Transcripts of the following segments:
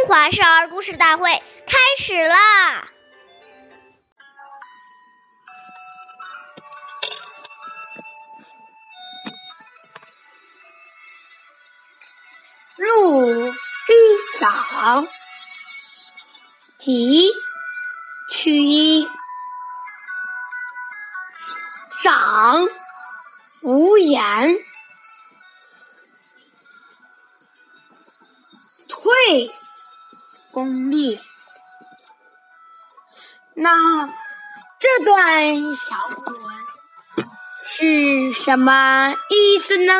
中华少儿故事大会开始啦！鹿与长，即取一长无言，退功利。那这段小古文是什么意思呢？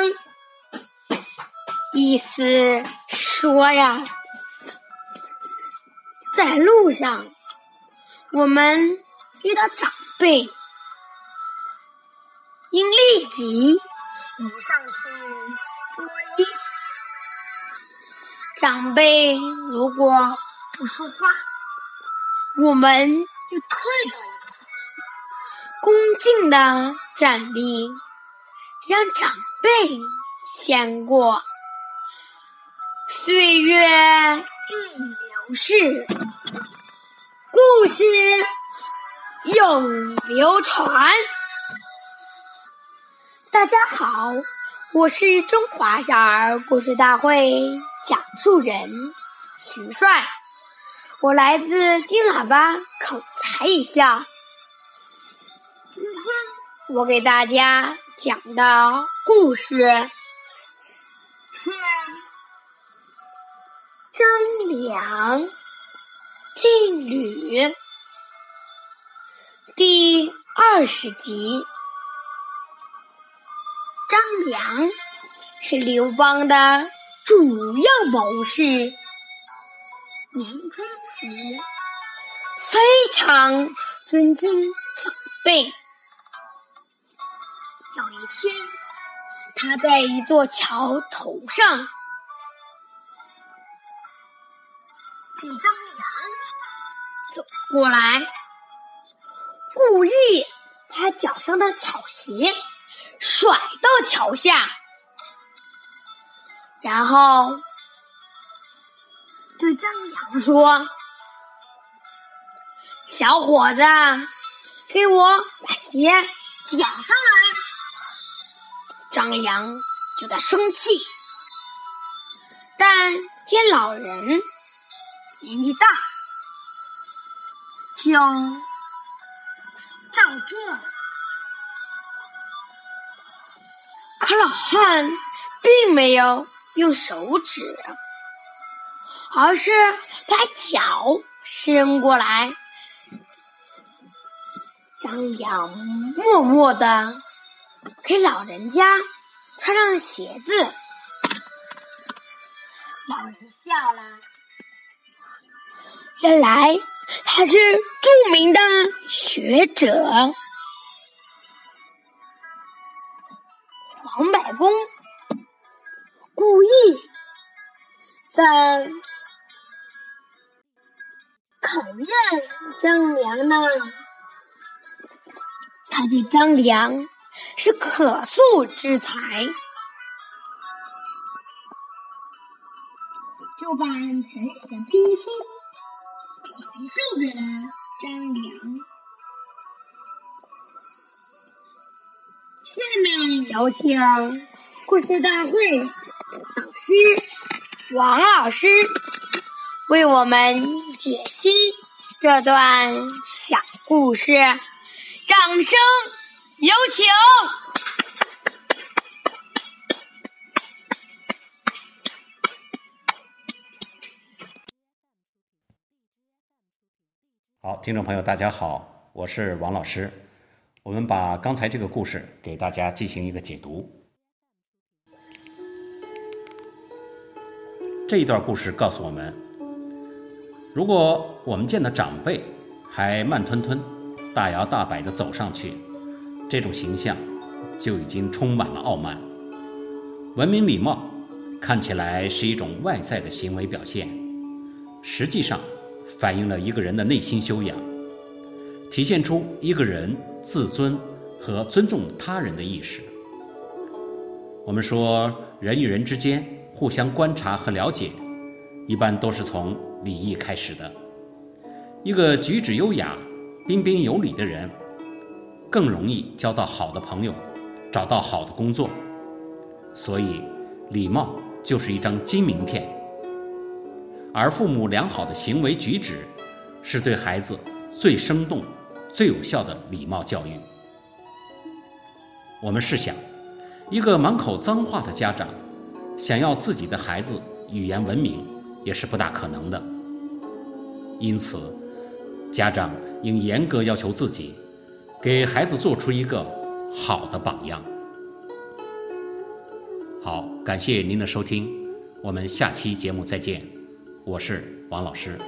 意思说呀，在路上我们遇到长辈，应立即迎上去作揖。长辈如果不说话，我们就退到一旁，恭敬的站立，让长辈先过。岁月易流逝，故事永流传。大家好，我是中华少儿故事大会讲述人徐帅，我来自金喇叭口才艺校。今天我给大家讲的故事是。张良进吕第二十集。张良是刘邦的主要谋士，年轻时非常尊敬长辈。有一天，他在一座桥头上。见张良走过来，故意把脚上的草鞋甩到桥下，然后对张良说：“小伙子，给我把鞋捡上来。”张良就在生气，但见老人。年纪大，就照做。可老汉并没有用手指，而是把脚伸过来。张扬默默的给老人家穿上鞋子，老人笑了。原来他是著名的学者黄百公，在考验张良呢。他见张良是可塑之才，就把神仙冰心。传授给了张良。下面有请故事大会导师王老师为我们解析这段小故事，掌声有请。好，听众朋友，大家好，我是王老师。我们把刚才这个故事给大家进行一个解读。这一段故事告诉我们，如果我们见到长辈还慢吞吞、大摇大摆地走上去，这种形象就已经充满了傲慢。文明礼貌看起来是一种外在的行为表现，实际上。反映了一个人的内心修养，体现出一个人自尊和尊重他人的意识。我们说，人与人之间互相观察和了解，一般都是从礼仪开始的。一个举止优雅、彬彬有礼的人，更容易交到好的朋友，找到好的工作。所以，礼貌就是一张金名片。而父母良好的行为举止，是对孩子最生动、最有效的礼貌教育。我们试想，一个满口脏话的家长，想要自己的孩子语言文明，也是不大可能的。因此，家长应严格要求自己，给孩子做出一个好的榜样。好，感谢您的收听，我们下期节目再见。我是王老师。